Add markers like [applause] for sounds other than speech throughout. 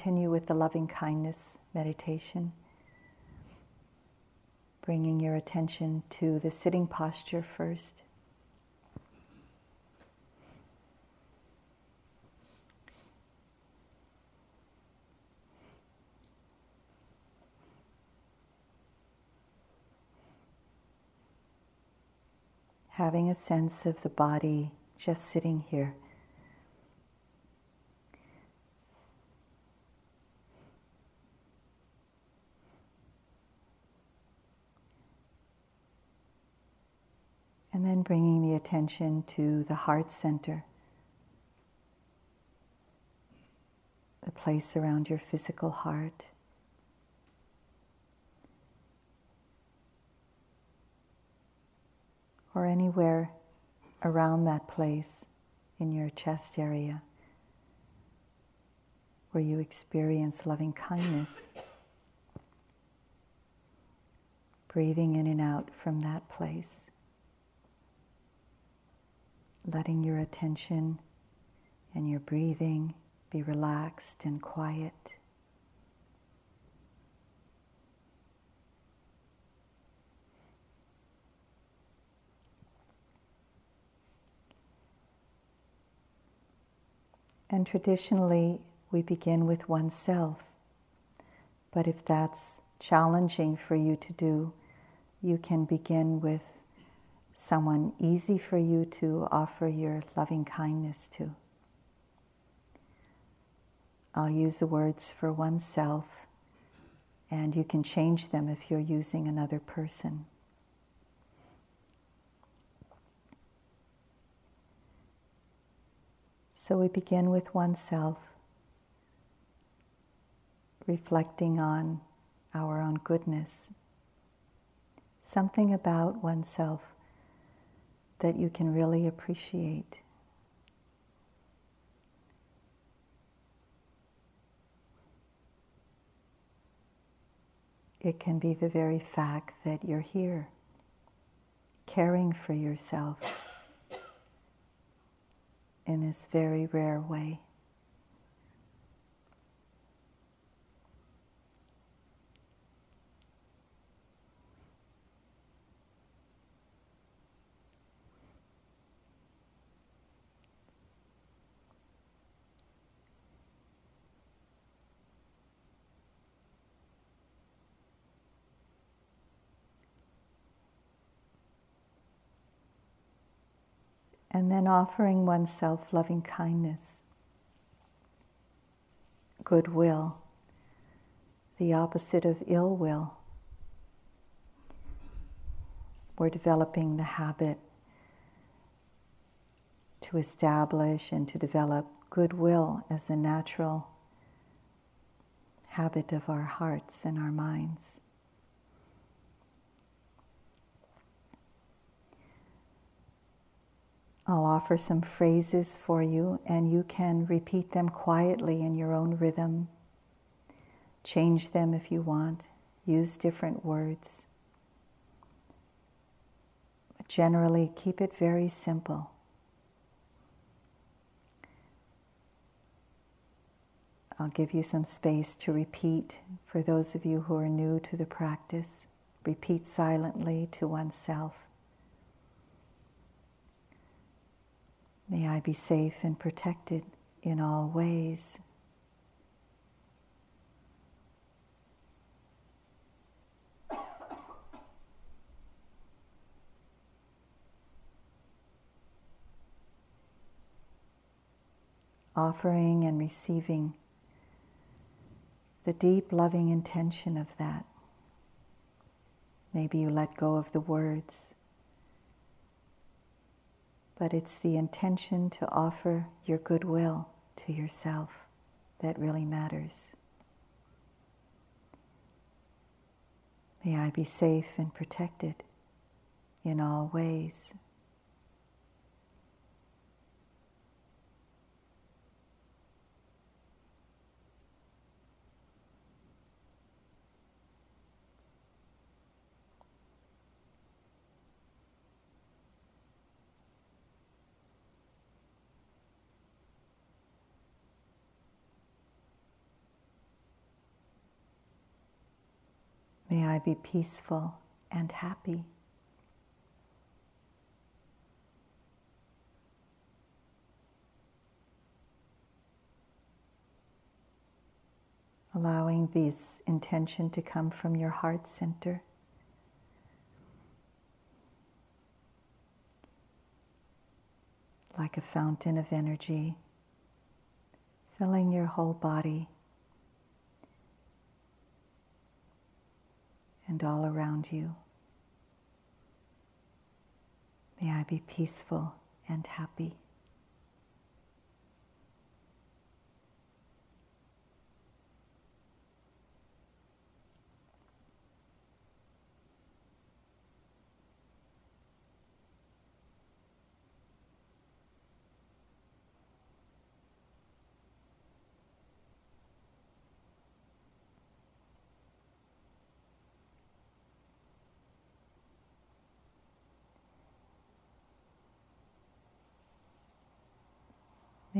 continue with the loving kindness meditation, bringing your attention to the sitting posture first. having a sense of the body just sitting here. And bringing the attention to the heart center, the place around your physical heart. or anywhere around that place in your chest area where you experience loving kindness. Breathing in and out from that place. Letting your attention and your breathing be relaxed and quiet. And traditionally, we begin with oneself. But if that's challenging for you to do, you can begin with someone easy for you to offer your loving kindness to. I'll use the words for oneself, and you can change them if you're using another person. So we begin with oneself, reflecting on our own goodness, something about oneself that you can really appreciate. It can be the very fact that you're here, caring for yourself in this very rare way. And then offering oneself loving kindness, goodwill, the opposite of ill will. We're developing the habit to establish and to develop goodwill as a natural habit of our hearts and our minds. I'll offer some phrases for you, and you can repeat them quietly in your own rhythm. Change them if you want, use different words. But generally, keep it very simple. I'll give you some space to repeat for those of you who are new to the practice. Repeat silently to oneself. May I be safe and protected in all ways. Offering and receiving the deep loving intention of that. Maybe you let go of the words but it's the intention to offer your goodwill to yourself that really matters. May I be safe and protected in all ways. May I be peaceful and happy. Allowing this intention to come from your heart center. Like a fountain of energy, filling your whole body and all around you. May I be peaceful and happy.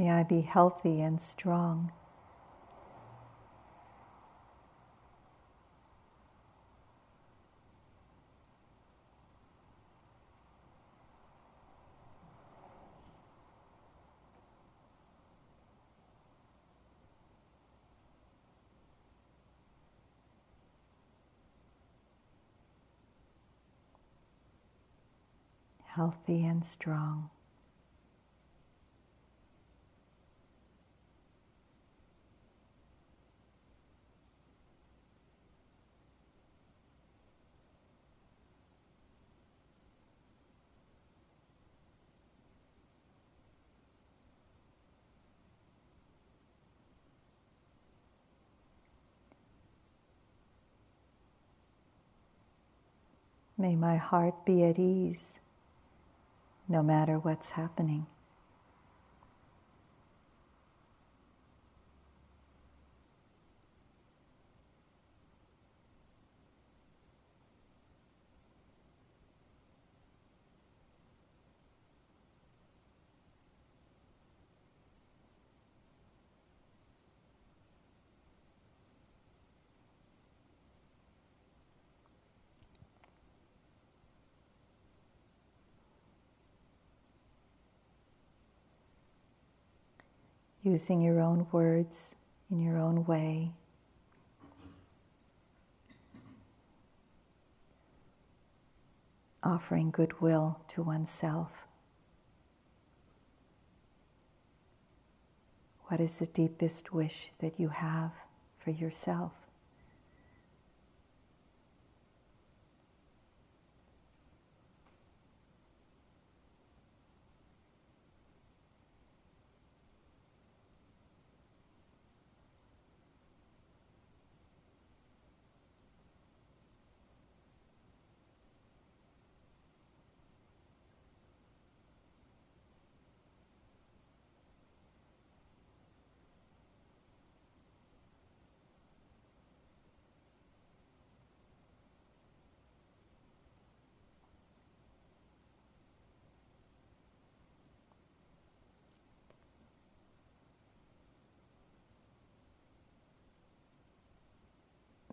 May I be healthy and strong. Healthy and strong. May my heart be at ease no matter what's happening. Using your own words in your own way. Offering goodwill to oneself. What is the deepest wish that you have for yourself?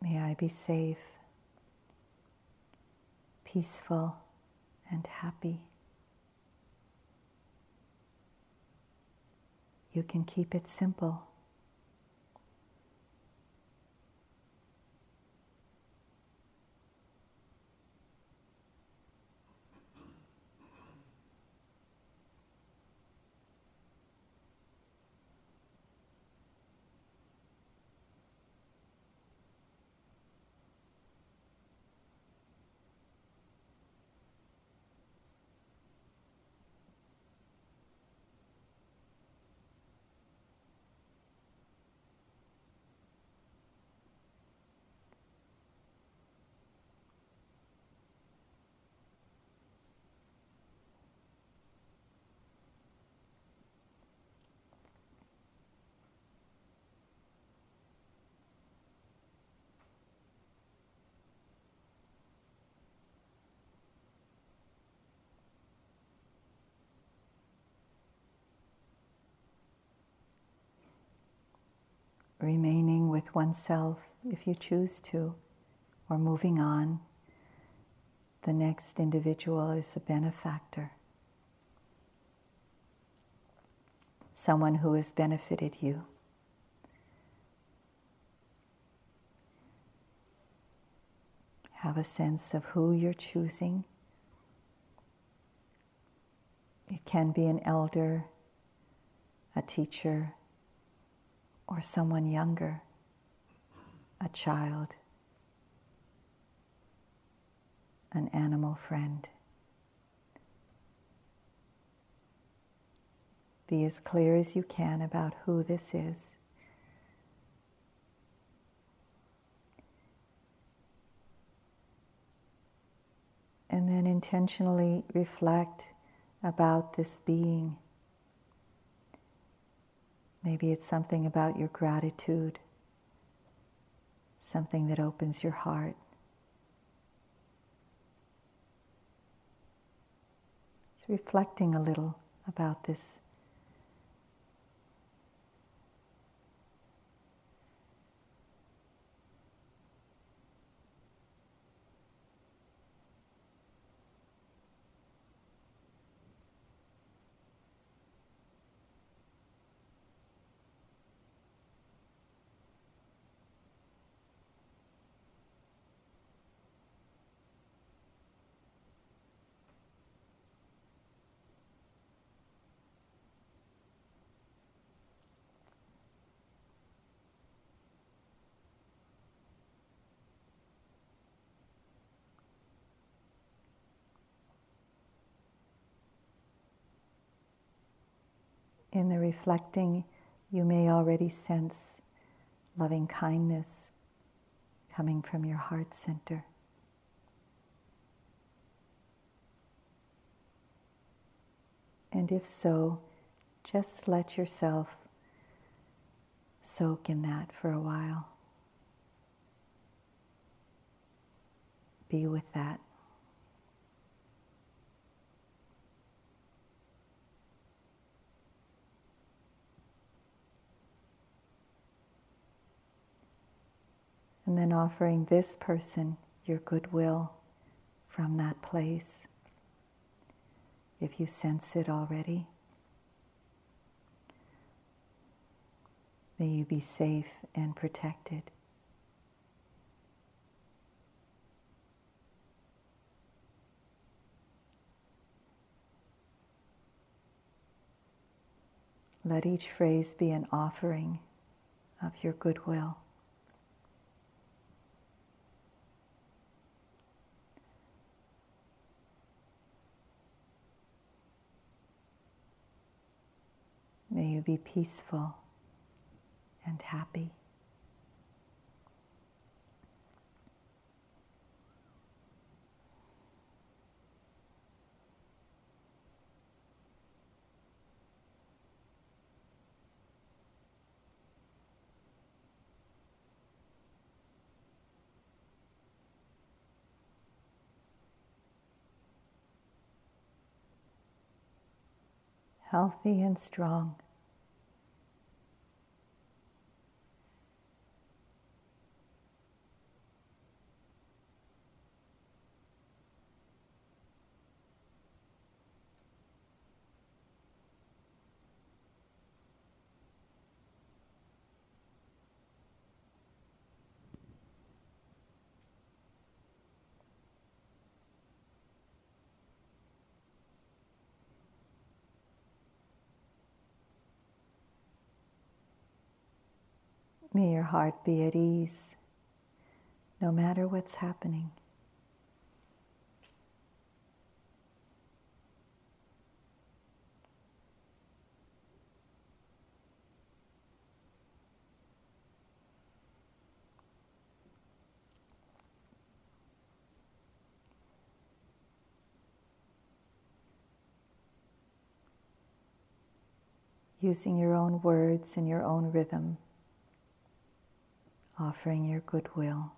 May I be safe, peaceful, and happy. You can keep it simple. Remaining with oneself if you choose to or moving on, the next individual is a benefactor. Someone who has benefited you. Have a sense of who you're choosing. It can be an elder, a teacher, or someone younger, a child, an animal friend. Be as clear as you can about who this is. And then intentionally reflect about this being. Maybe it's something about your gratitude, something that opens your heart. It's reflecting a little about this In the reflecting, you may already sense loving kindness coming from your heart center. And if so, just let yourself soak in that for a while. Be with that. And then offering this person your goodwill from that place, if you sense it already. May you be safe and protected. Let each phrase be an offering of your goodwill. May you be peaceful and happy. healthy and strong. May your heart be at ease no matter what's happening. Using your own words and your own rhythm offering your goodwill.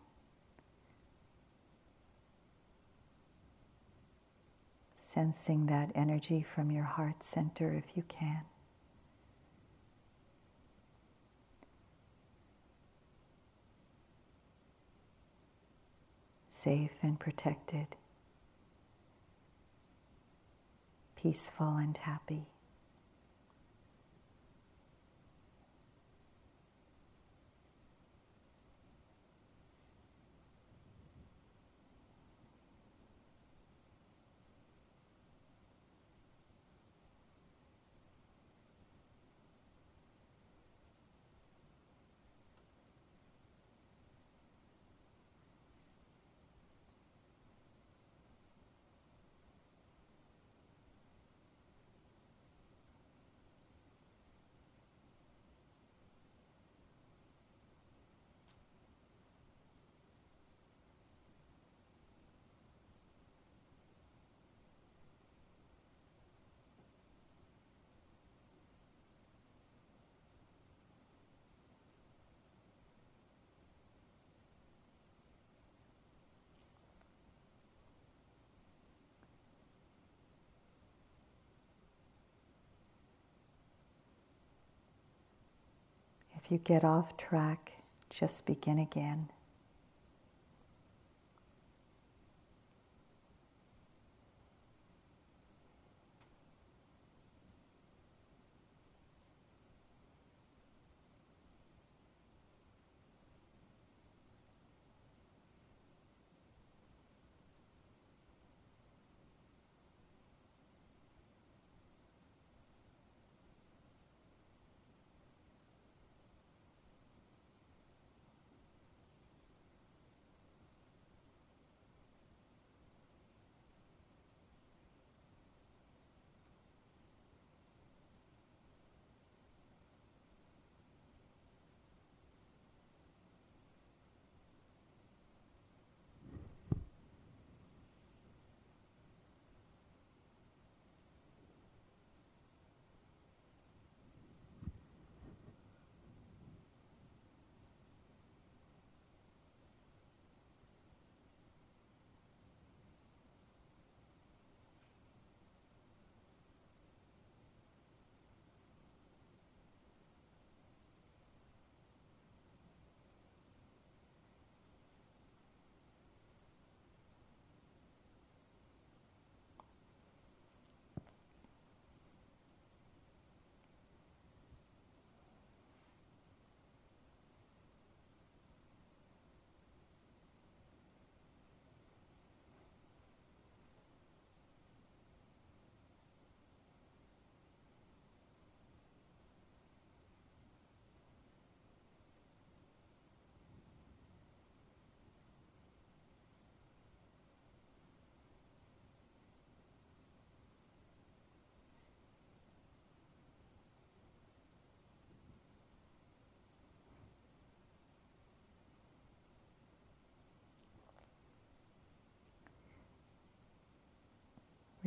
Sensing that energy from your heart center if you can. safe and protected, peaceful and happy. If you get off track, just begin again.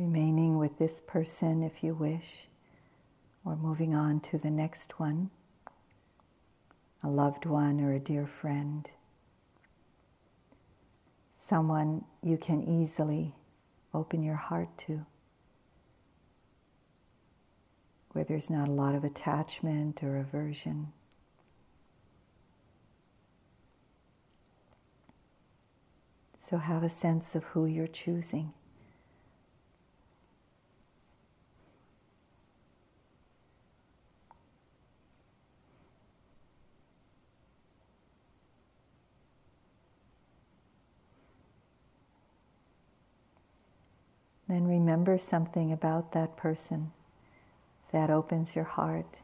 Remaining with this person if you wish, or moving on to the next one, a loved one or a dear friend, someone you can easily open your heart to, where there's not a lot of attachment or aversion. So have a sense of who you're choosing. Then remember something about that person that opens your heart,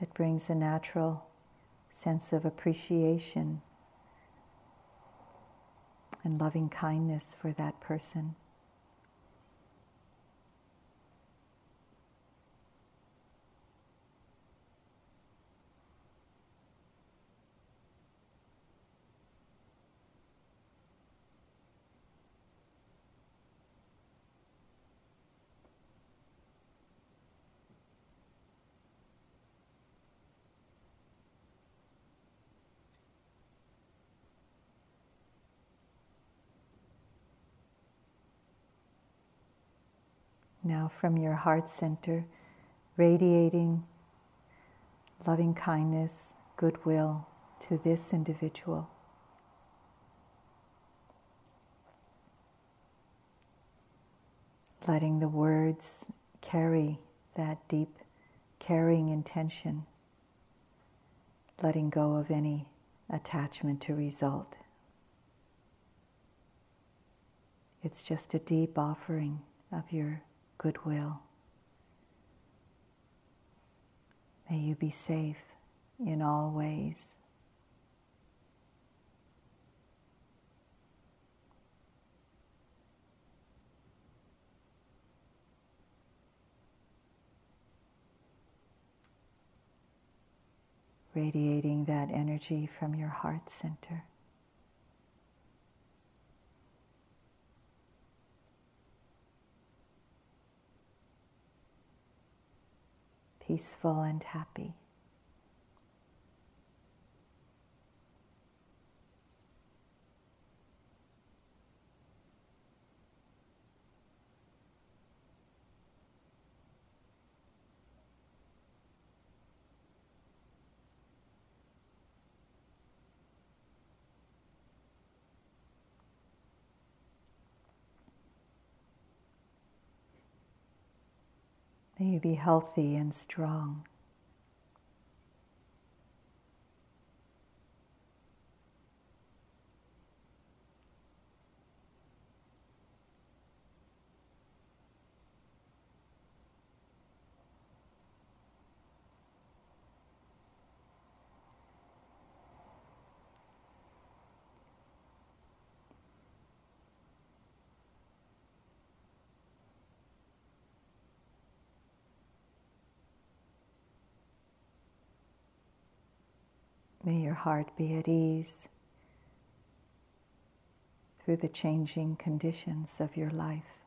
that brings a natural sense of appreciation and loving kindness for that person. Now, from your heart center, radiating loving kindness, goodwill to this individual. Letting the words carry that deep, caring intention, letting go of any attachment to result. It's just a deep offering of your goodwill. May you be safe in all ways. Radiating that energy from your heart center. Peaceful and happy. May you be healthy and strong. May your heart be at ease through the changing conditions of your life.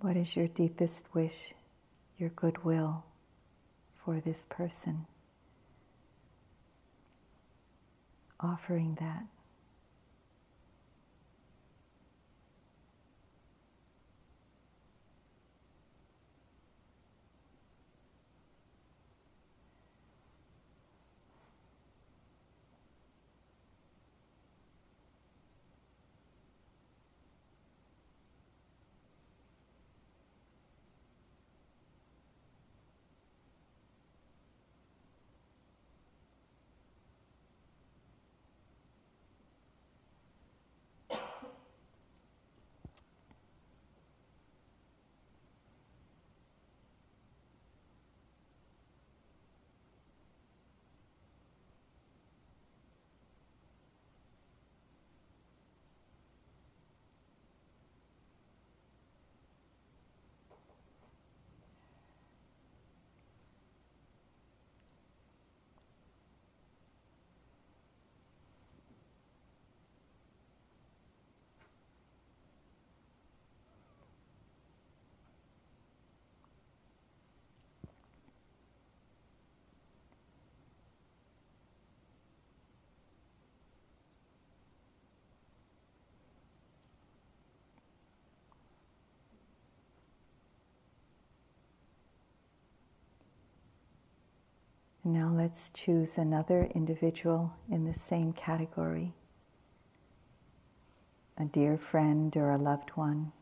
What is your deepest wish, your goodwill for this person? Offering that. Now let's choose another individual in the same category a dear friend or a loved one.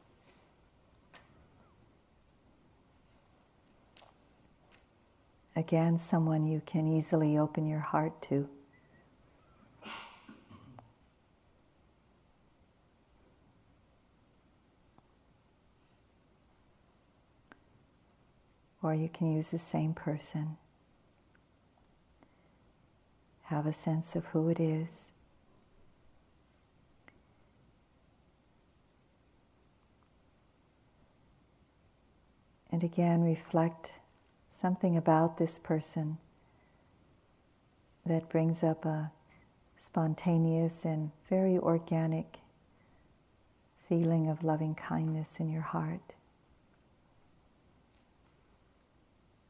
Again, someone you can easily open your heart to. Or you can use the same person have a sense of who it is. And again, reflect something about this person that brings up a spontaneous and very organic feeling of loving kindness in your heart.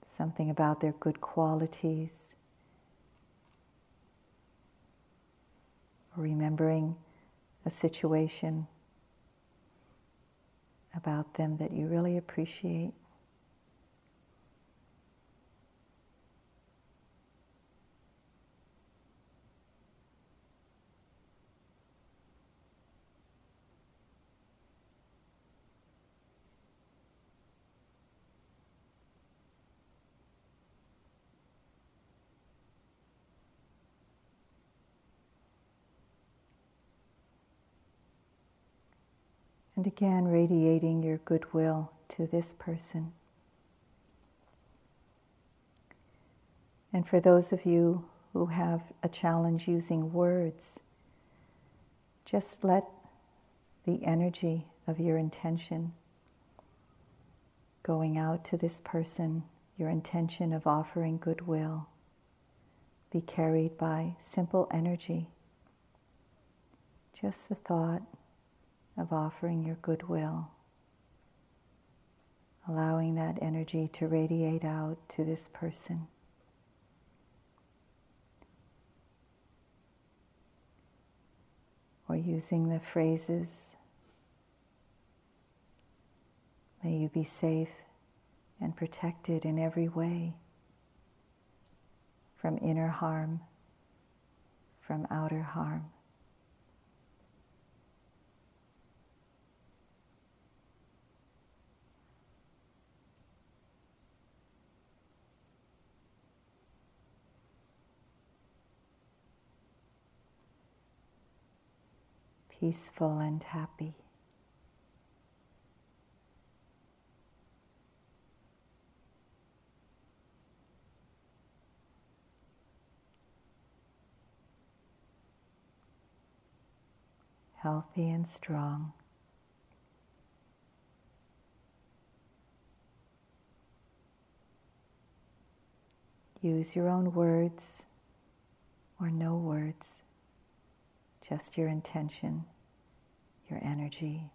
Something about their good qualities. Remembering a situation about them that you really appreciate. And again, radiating your goodwill to this person. And for those of you who have a challenge using words, just let the energy of your intention going out to this person, your intention of offering goodwill, be carried by simple energy. Just the thought of offering your goodwill, allowing that energy to radiate out to this person. Or using the phrases, may you be safe and protected in every way from inner harm, from outer harm. Peaceful and happy. Healthy and strong. Use your own words or no words just your intention, your energy.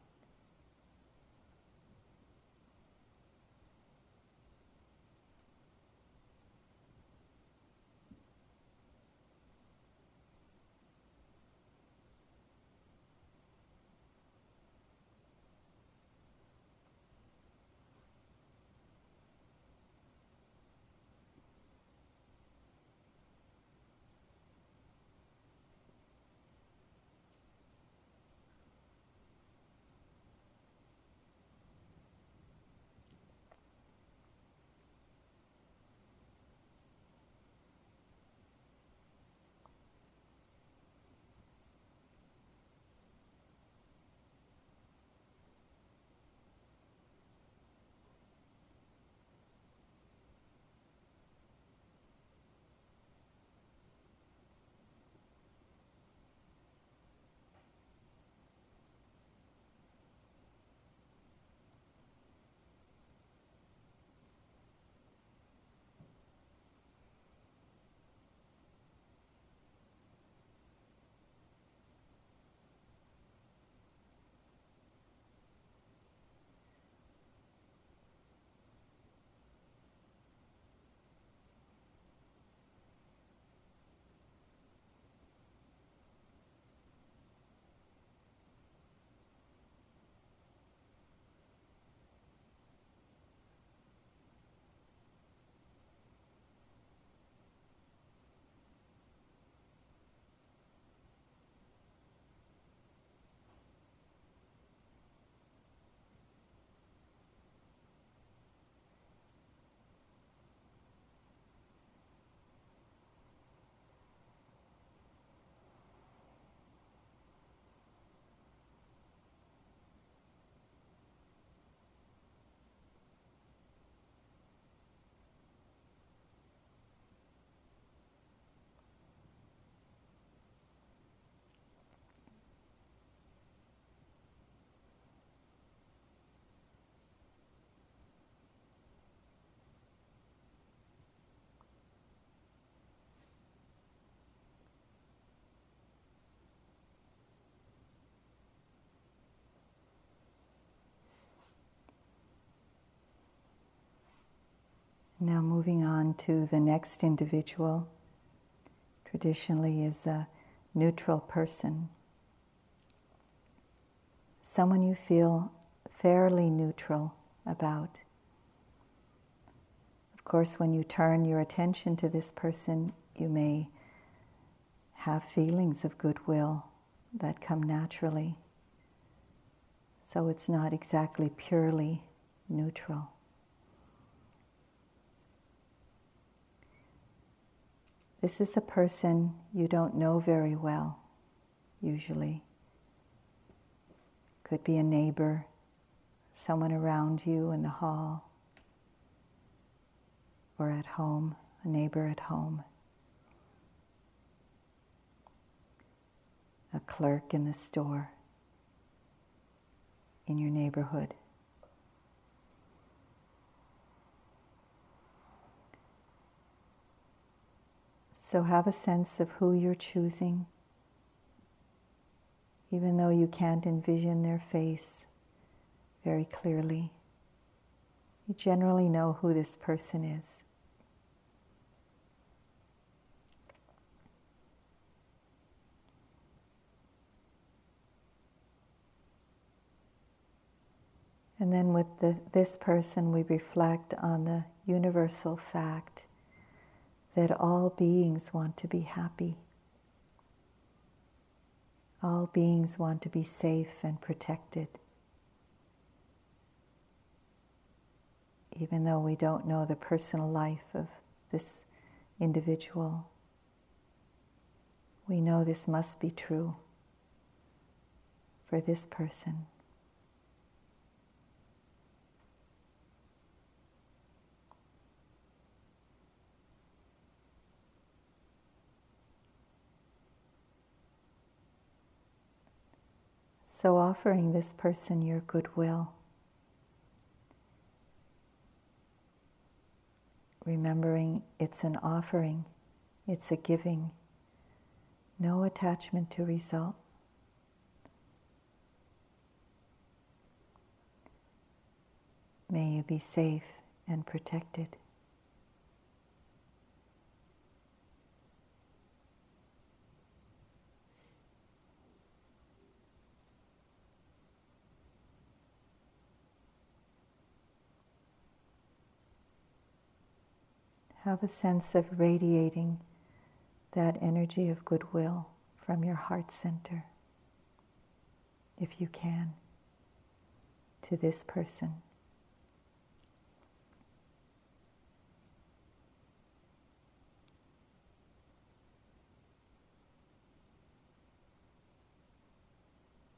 Now, moving on to the next individual, traditionally is a neutral person, someone you feel fairly neutral about. Of course, when you turn your attention to this person, you may have feelings of goodwill that come naturally. So it's not exactly purely neutral. This is a person you don't know very well, usually. Could be a neighbor, someone around you in the hall, or at home, a neighbor at home, a clerk in the store, in your neighborhood. So have a sense of who you're choosing, even though you can't envision their face very clearly. You generally know who this person is. And then with the, this person, we reflect on the universal fact that all beings want to be happy. All beings want to be safe and protected. Even though we don't know the personal life of this individual, we know this must be true for this person. So, offering this person your goodwill, remembering it's an offering, it's a giving, no attachment to result. May you be safe and protected. Have a sense of radiating that energy of goodwill from your heart center, if you can, to this person.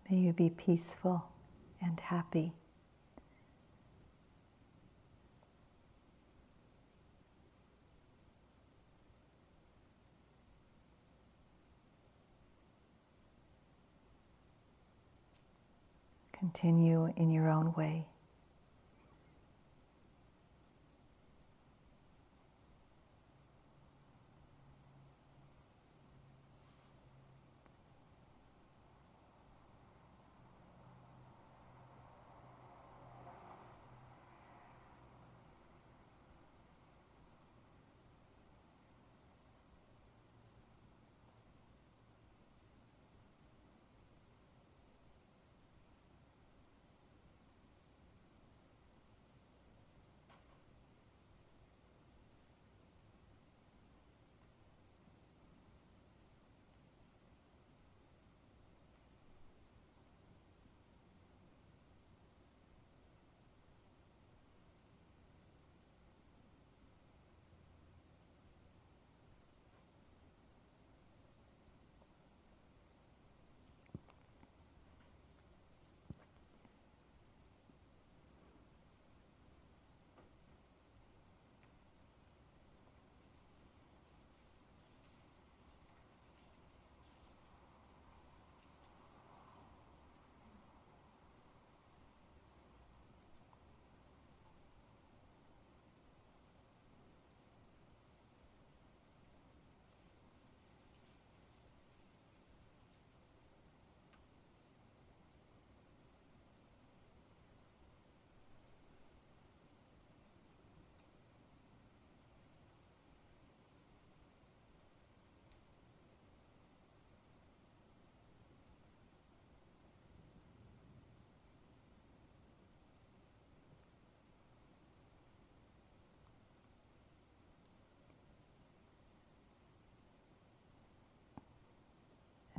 May you be peaceful and happy. Continue in your own way.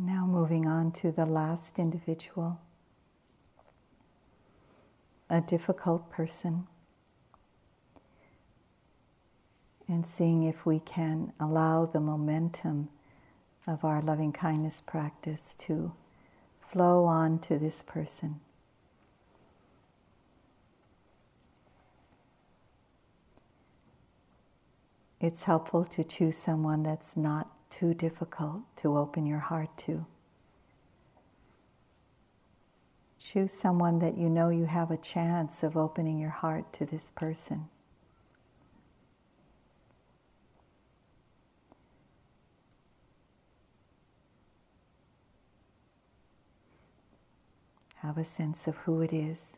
Now moving on to the last individual, a difficult person, and seeing if we can allow the momentum of our loving kindness practice to flow on to this person. It's helpful to choose someone that's not too difficult to open your heart to. Choose someone that you know you have a chance of opening your heart to this person. Have a sense of who it is.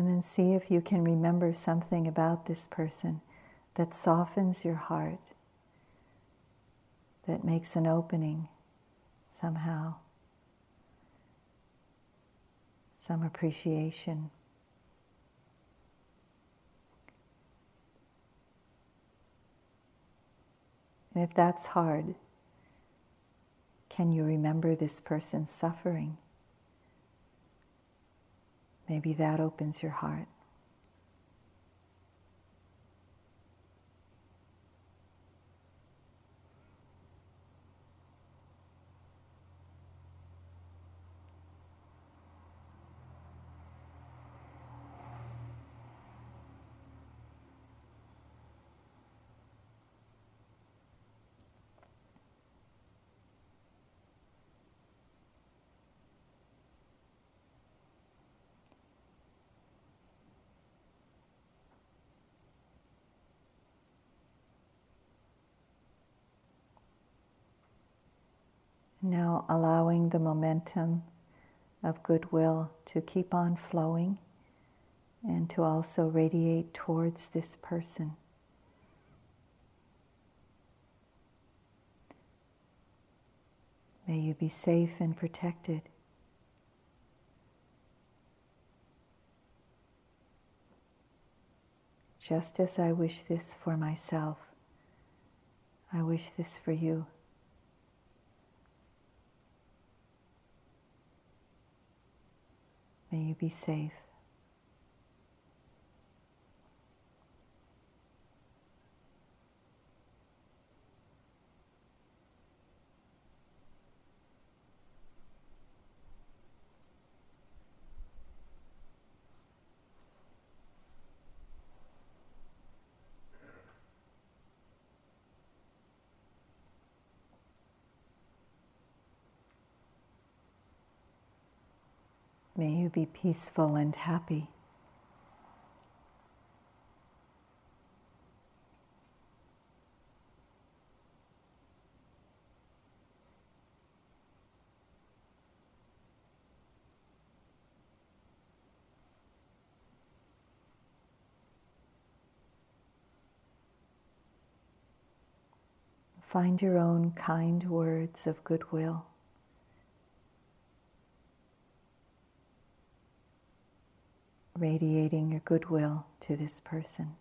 And then see if you can remember something about this person that softens your heart, that makes an opening somehow, some appreciation. And if that's hard, can you remember this person's suffering? Maybe that opens your heart. Now allowing the momentum of goodwill to keep on flowing and to also radiate towards this person. May you be safe and protected. Just as I wish this for myself, I wish this for you. May you be safe. May you be peaceful and happy. Find your own kind words of goodwill. Radiating your goodwill to this person.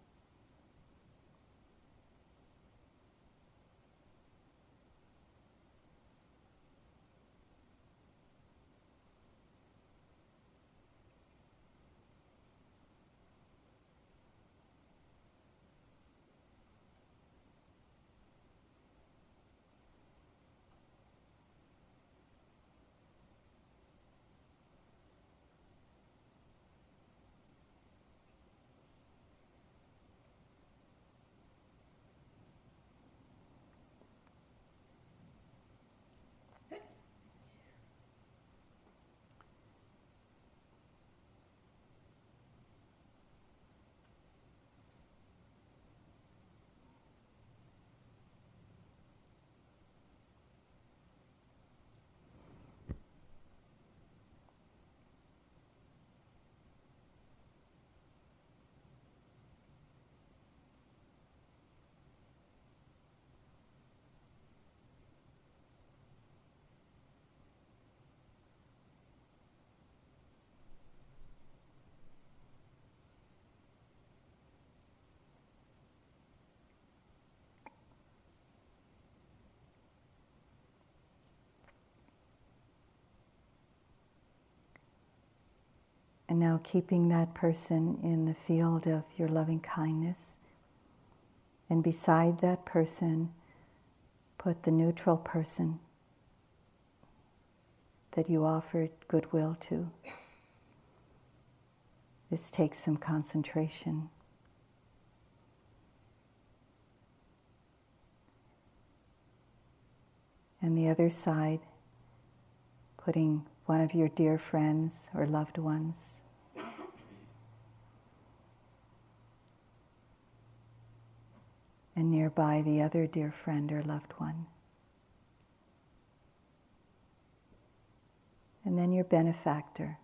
And now keeping that person in the field of your loving kindness. And beside that person, put the neutral person that you offered goodwill to. This takes some concentration. And the other side, putting one of your dear friends or loved ones. And nearby the other dear friend or loved one. And then your benefactor.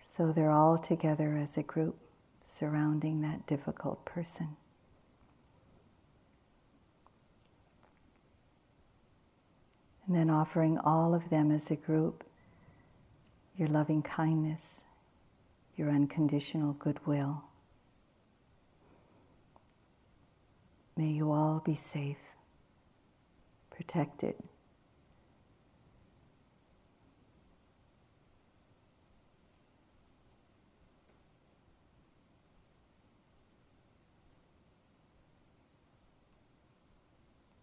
So they're all together as a group surrounding that difficult person. And then offering all of them as a group your loving kindness, your unconditional goodwill. May you all be safe, protected.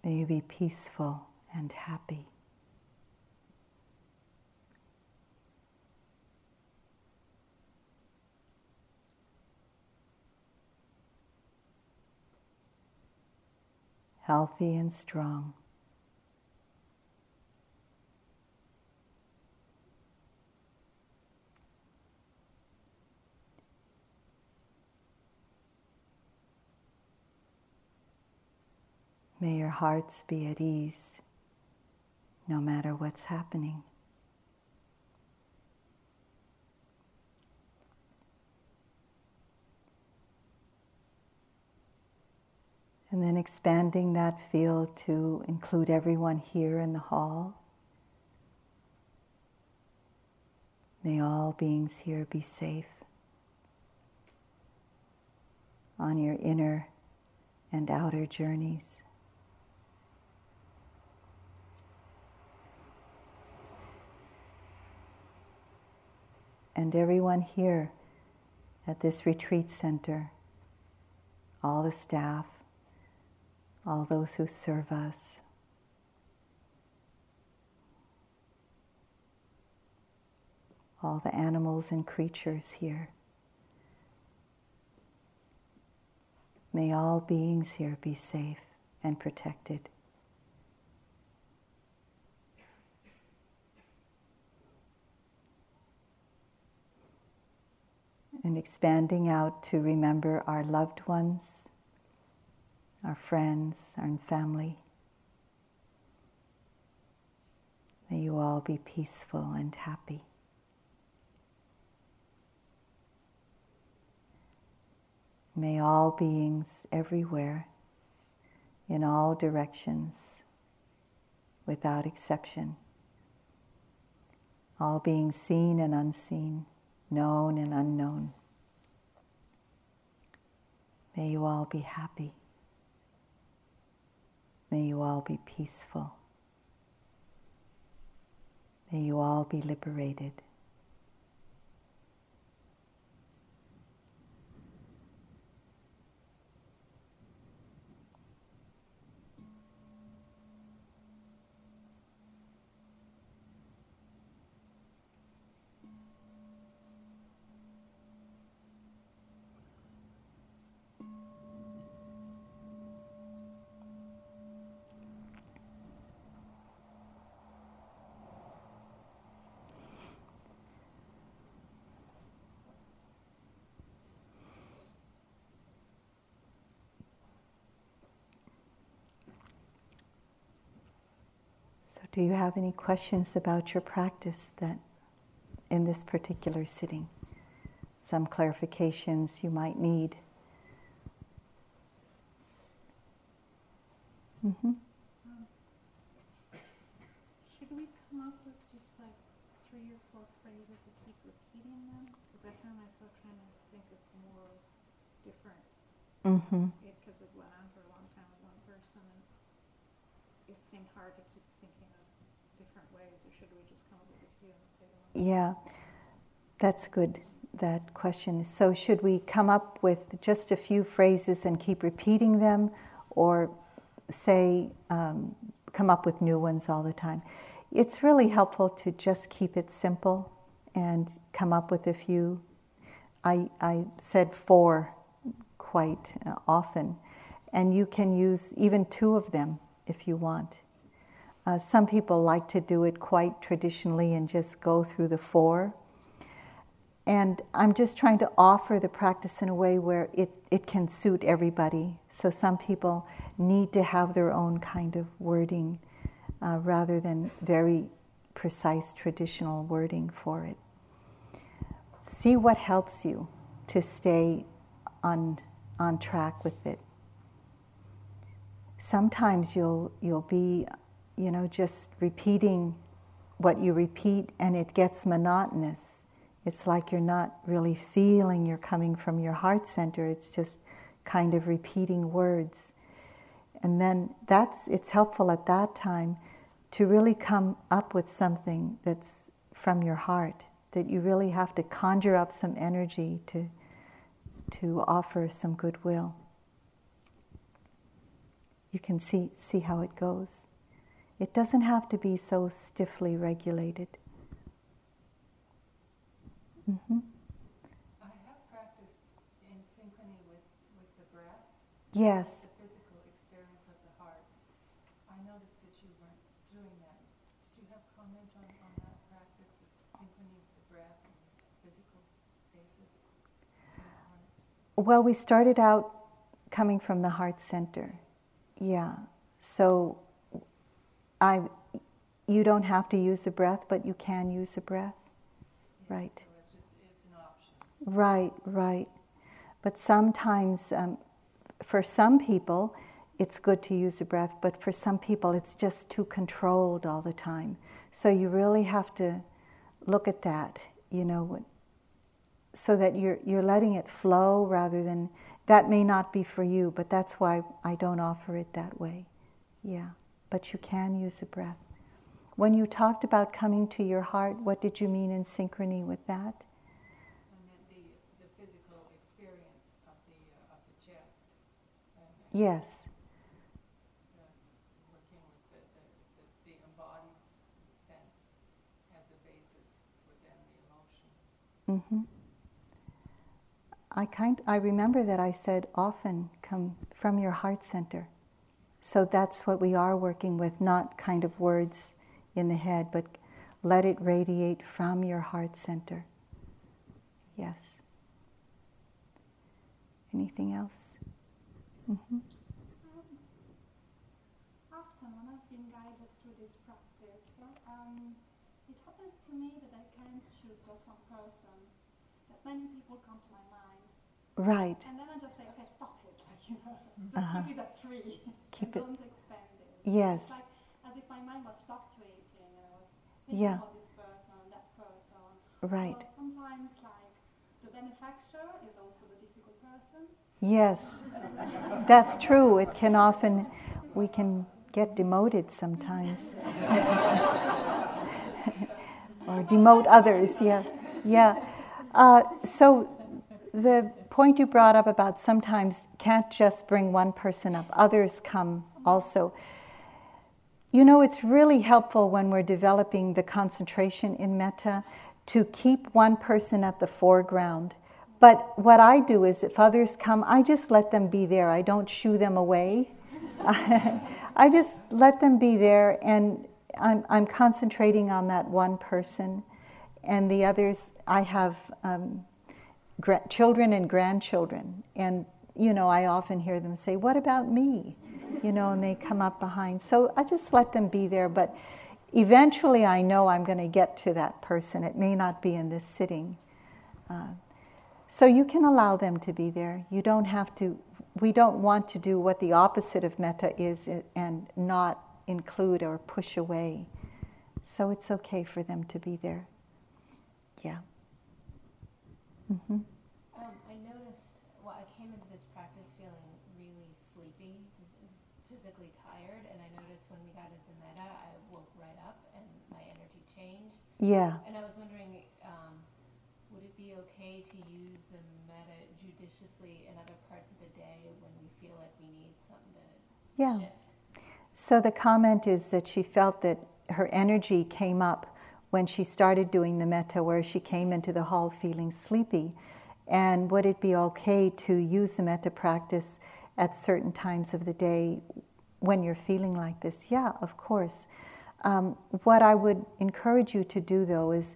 May you be peaceful and happy. Healthy and strong. May your hearts be at ease no matter what's happening. And then expanding that field to include everyone here in the hall. May all beings here be safe on your inner and outer journeys. and everyone here at this retreat center, all the staff, all those who serve us. All the animals and creatures here. May all beings here be safe and protected. and expanding out to remember our loved ones, our friends, our family. May you all be peaceful and happy. May all beings everywhere, in all directions, without exception, all beings seen and unseen, known and unknown. May you all be happy. May you all be peaceful. May you all be liberated. Do you have any questions about your practice that in this particular sitting? Some clarifications you might need. Mm-hmm. Um, should we come up with just like three or four phrases to keep repeating them? Because I found myself trying to think of more different. Mm-hmm. Because it went on for a long time with one person, and it seemed hard to keep thinking of different ways, or should we just come up with a few and say them? Yeah. That's good, that question. So, should we come up with just a few phrases and keep repeating them, or say, um, come up with new ones all the time? It's really helpful to just keep it simple and come up with a few. I, I said four quite uh, often, and you can use even two of them if you want. Uh, some people like to do it quite traditionally and just go through the four. And I'm just trying to offer the practice in a way where it, it can suit everybody. So some people need to have their own kind of wording uh, rather than very precise traditional wording for it. See what helps you to stay on, on track with it. Sometimes you'll, you'll be you know, just repeating what you repeat and it gets monotonous. It's like you're not really feeling you're coming from your heart center, it's just kind of repeating words. And then that's it's helpful at that time to really come up with something that's from your heart that you really have to conjure up some energy to to offer some goodwill. You can see see how it goes. It doesn't have to be so stiffly regulated. Mm-hmm. I have practiced in synchrony with, with the breath. Yes. The physical experience of the heart. I noticed that you weren't doing that. Did you have comment on, on that practice of synchrony with the breath and physical basis? Well, we started out coming from the heart center. Yeah. So I, you don't have to use the breath, but you can use the breath. Yes, right. So it's just, it's an option. Right, right. But sometimes, um, for some people, it's good to use the breath, but for some people, it's just too controlled all the time. So you really have to look at that, you know, so that you're, you're letting it flow rather than, that may not be for you, but that's why I don't offer it that way. Yeah but you can use the breath. When you talked about coming to your heart, what did you mean in synchrony with that? I meant the, the physical experience of the, uh, of the chest. yes. working with the, the, the, embodied sense as a basis for then the emotion. Mm-hmm. I kind I remember that I said often come from your heart center. So that's what we are working with, not kind of words in the head, but let it radiate from your heart center. Yes. Anything else? Mm-hmm. Um, often when I've been guided through this practice, um, it happens to me that I can't choose just one person. That many people come to my mind. Right. And then I just say, okay, stop it. [laughs] Like, you know, just uh-huh. give it a three keep [laughs] it. Don't expand it. Yes. It's like as if my mind was fluctuating and I was thinking yeah. about this person, that person. Right. Or sometimes like the benefactor is also the difficult person. Yes. That's true. It can often we can get demoted sometimes. [laughs] or demote others, yeah. Yeah. Uh, so the point you brought up about sometimes can't just bring one person up, others come also. You know, it's really helpful when we're developing the concentration in metta to keep one person at the foreground. But what I do is, if others come, I just let them be there. I don't shoo them away. [laughs] I just let them be there, and I'm, I'm concentrating on that one person. And the others, I have um, gra- children and grandchildren. And, you know, I often hear them say, What about me? You know, and they come up behind. So I just let them be there. But eventually I know I'm going to get to that person. It may not be in this sitting. Uh, so you can allow them to be there. You don't have to, we don't want to do what the opposite of metta is and not include or push away. So it's okay for them to be there. Yeah. Mm-hmm. Um, I noticed, well, I came into this practice feeling really sleepy, just, just, physically tired, and I noticed when we got into metta, I woke right up and my energy changed. Yeah. And I was wondering, be okay to use the metta judiciously in other parts of the day when we feel like we need something to Yeah. shift? So the comment is that she felt that her energy came up when she started doing the metta, where she came into the hall feeling sleepy. And would it be okay to use the metta practice at certain times of the day when you're feeling like this? Yeah, of course. Um, what I would encourage you to do though is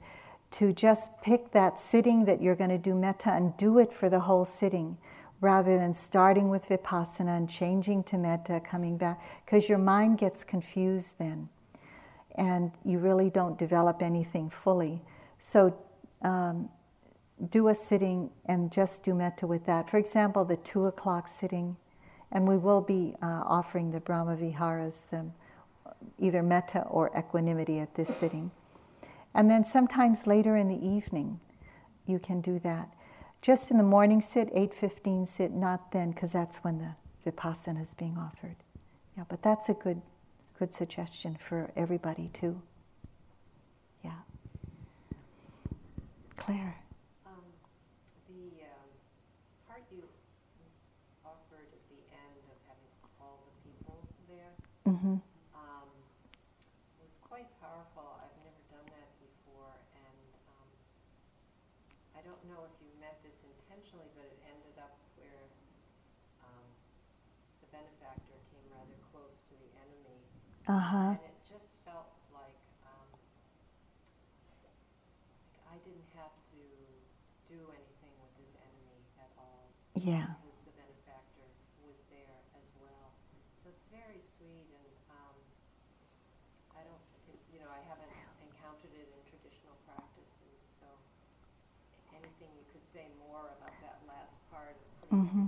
to just pick that sitting that you're going to do metta and do it for the whole sitting rather than starting with vipassana and changing to metta, coming back, because your mind gets confused then and you really don't develop anything fully. So, um, do a sitting and just do metta with that. For example, the two o'clock sitting, and we will be uh, offering the Brahma Viharas, the, either metta or equanimity at this sitting. And then sometimes later in the evening, you can do that. Just in the morning sit, 8.15 sit, not then, because that's when the vipassana is being offered. Yeah, but that's a good, good suggestion for everybody too. Yeah. Claire. Um, the um, part you offered at the end of having all the people there Mm-hmm. um, was quite powerful. I've never done that before, and um, I don't know if you meant this intentionally, but it ended up where um, the benefactor came rather close to the enemy, Uh huh. and it just felt like um, I didn't have to do anything with this enemy at all Yeah. Because the benefactor was there as well. So it's very sweet, and um, I don't, you know, I haven't encountered it in traditional practices. So anything you could say more about that last part mm-hmm.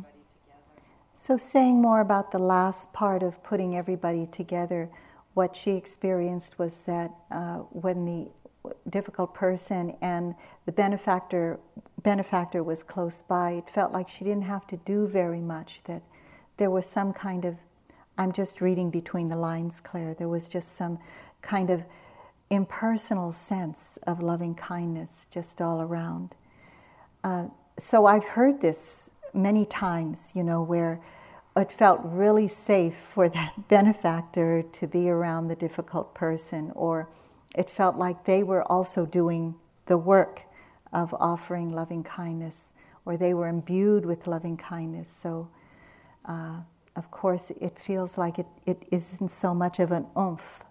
So, saying more about the last part of putting everybody together, what she experienced was that uh, when the difficult person and the benefactor benefactor was close by, it felt like she didn't have to do very much. That there was some kind of I'm just reading between the lines, Claire. There was just some kind of impersonal sense of loving kindness just all around. Uh, so I've heard this many times, you know, where it felt really safe for that [laughs] benefactor to be around the difficult person, or it felt like they were also doing the work of offering loving kindness, or they were imbued with loving kindness. So, uh, of course, it feels like it, it isn't so much of an oomph.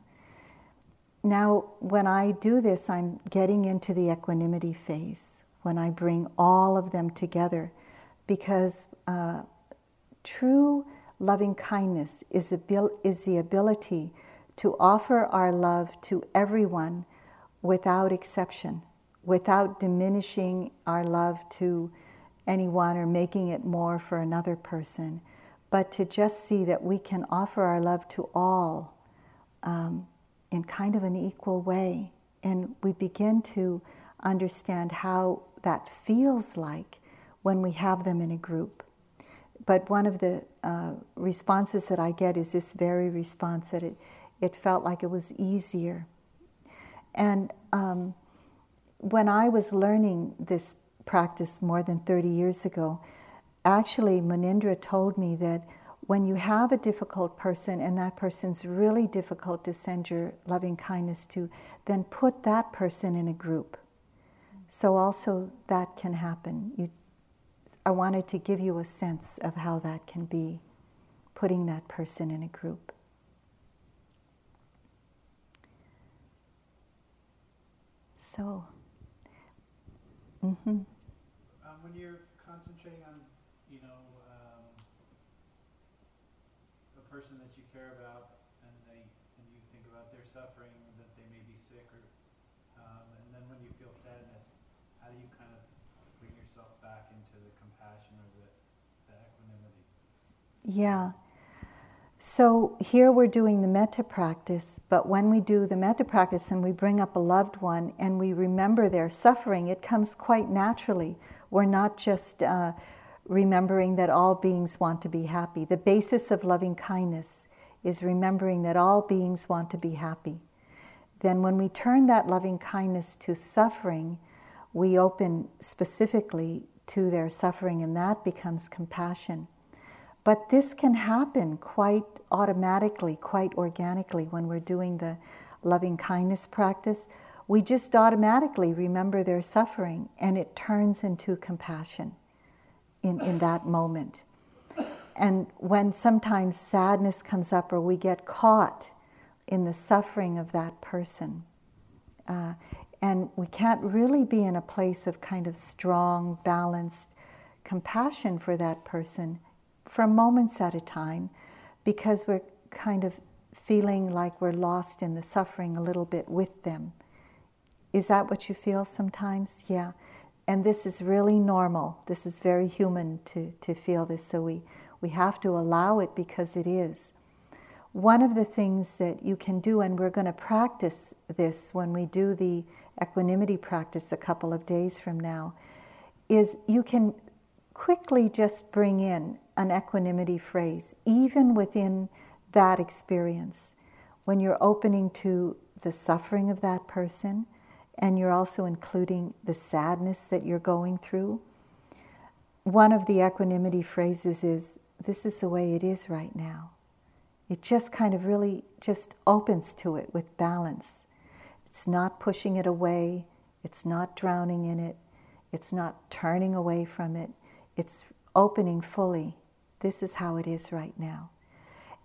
Now, when I do this, I'm getting into the equanimity phase when I bring all of them together because uh, true loving kindness is, abil- is the ability to offer our love to everyone without exception, without diminishing our love to anyone or making it more for another person, but to just see that we can offer our love to all um, in kind of an equal way. And we begin to understand how that feels like when we have them in a group. But one of the uh, responses that I get is this very response that it, it felt like it was easier. And um, when I was learning this practice more than 30 years ago, actually, Munindra told me that when you have a difficult person and that person's really difficult to send your loving kindness to, then put that person in a group. So, also, that can happen. You, I wanted to give you a sense of how that can be, putting that person in a group. So, mm-hmm. Um, when you're concentrating on, you know, um, a person that you care about, and they, and you think about their suffering, that they may be sick, or, um, and then when you feel sadness, how do you kind of bring yourself back into the compassion or the, the equanimity? Yeah. So here we're doing the metta practice, but when we do the metta practice and we bring up a loved one and we remember their suffering, it comes quite naturally. We're not just uh, remembering that all beings want to be happy. The basis of loving kindness is remembering that all beings want to be happy. Then, when we turn that loving kindness to suffering, we open specifically to their suffering, and that becomes compassion. But this can happen quite automatically, quite organically when we're doing the loving kindness practice. We just automatically remember their suffering and it turns into compassion in, in that moment. And when sometimes sadness comes up or we get caught in the suffering of that person, uh, and we can't really be in a place of kind of strong, balanced compassion for that person for moments at a time because we're kind of feeling like we're lost in the suffering a little bit with them. Is that what you feel sometimes? Yeah. And this is really normal. This is very human to, to feel this. So we, we have to allow it because it is. One of the things that you can do, and we're going to practice this when we do the equanimity practice a couple of days from now, is you can quickly just bring in an equanimity phrase, even within that experience. When you're opening to the suffering of that person, and you're also including the sadness that you're going through. One of the equanimity phrases is, This is the way it is right now. It just kind of really just opens to it with balance. It's not pushing it away, it's not drowning in it, it's not turning away from it, it's opening fully. This is how it is right now.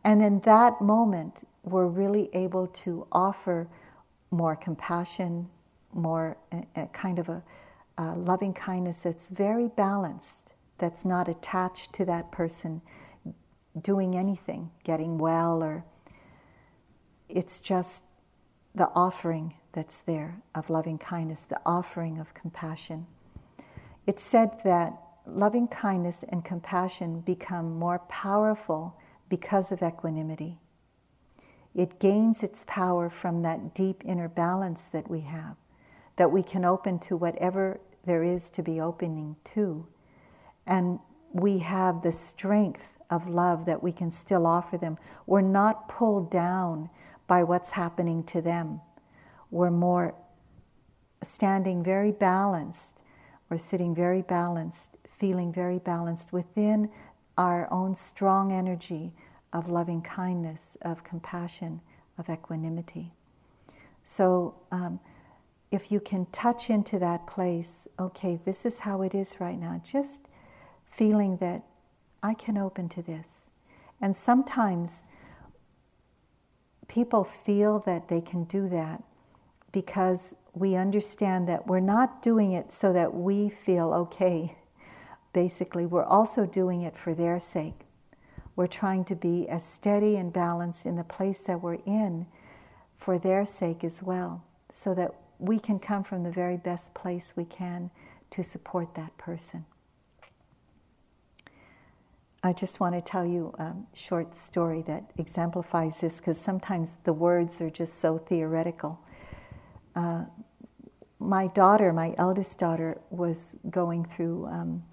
And in that moment, we're really able to offer more compassion, more a, a kind of a, a loving kindness that's very balanced, that's not attached to that person doing anything, getting well, or it's just the offering that's there of loving kindness, the offering of compassion. It's said that loving kindness and compassion become more powerful because of equanimity. It gains its power from that deep inner balance that we have, that we can open to whatever there is to be opening to. And we have the strength of love that we can still offer them. We're not pulled down by what's happening to them. We're more standing very balanced, we're sitting very balanced, feeling very balanced within our own strong energy of loving kindness, of compassion, of equanimity. So, um, if you can touch into that place, okay, this is how it is right now, just feeling that I can open to this. And sometimes people feel that they can do that because we understand that we're not doing it so that we feel okay. Basically, we're also doing it for their sake. We're trying to be as steady and balanced in the place that we're in for their sake as well, so that we can come from the very best place we can to support that person. I just want to tell you a short story that exemplifies this because sometimes the words are just so theoretical. Uh, my daughter, my eldest daughter, was going through um,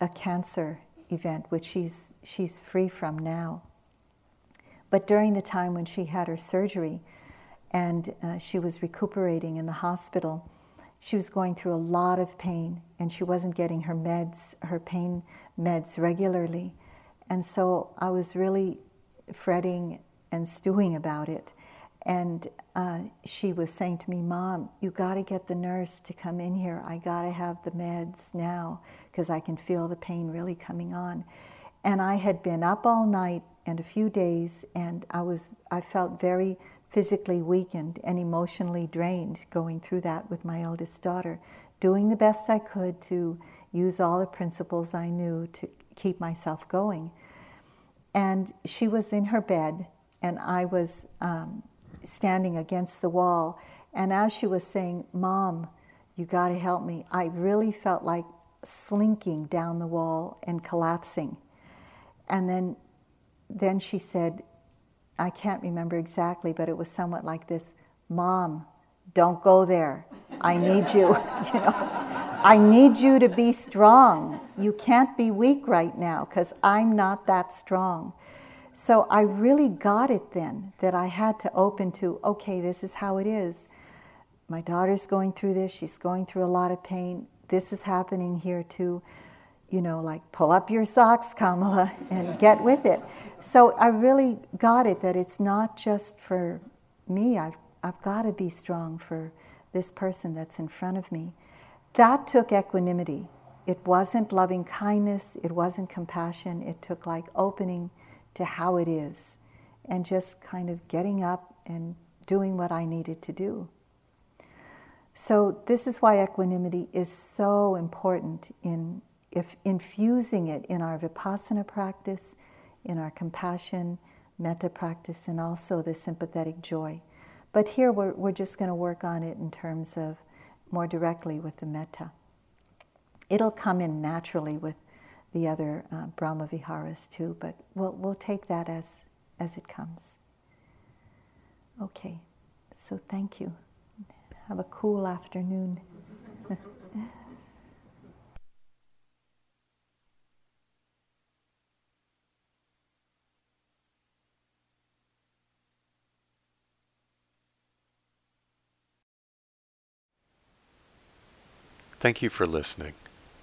a cancer event, which she's, she's free from now. But during the time when she had her surgery and uh, she was recuperating in the hospital, she was going through a lot of pain and she wasn't getting her meds, her pain meds regularly. And so I was really fretting and stewing about it. And uh, she was saying to me, Mom, you got to get the nurse to come in here. I got to have the meds now because I can feel the pain really coming on. And I had been up all night and a few days, and I was I felt very physically weakened and emotionally drained going through that with my eldest daughter, doing the best I could to use all the principles I knew to keep myself going. And she was in her bed, and I was um, standing against the wall. And as she was saying, Mom, you got to help me, I really felt like slinking down the wall and collapsing. And then, then she said, I can't remember exactly, but it was somewhat like this Mom, don't go there. I need you. [laughs] you know, I need you to be strong. You can't be weak right now because I'm not that strong. So I really got it then that I had to open to, okay, this is how it is. my daughter's going through this, she's going through a lot of pain. This is happening here too. You know, like pull up your socks, Kamala, [laughs] and get with it. So I really got it that it's not just for me. I've, I've got to be strong for this person that's in front of me. That took equanimity. It wasn't loving kindness, it wasn't compassion. It took like opening to how it is and just kind of getting up and doing what I needed to do. So, this is why equanimity is so important in if infusing it in our vipassana practice, in our compassion, metta practice, and also the sympathetic joy. But here we're, we're just going to work on it in terms of more directly with the metta. It'll come in naturally with the other uh, Brahma Viharas too, but we'll, we'll take that as, as it comes. Okay, so thank you. Have a cool afternoon. [laughs] Thank you for listening.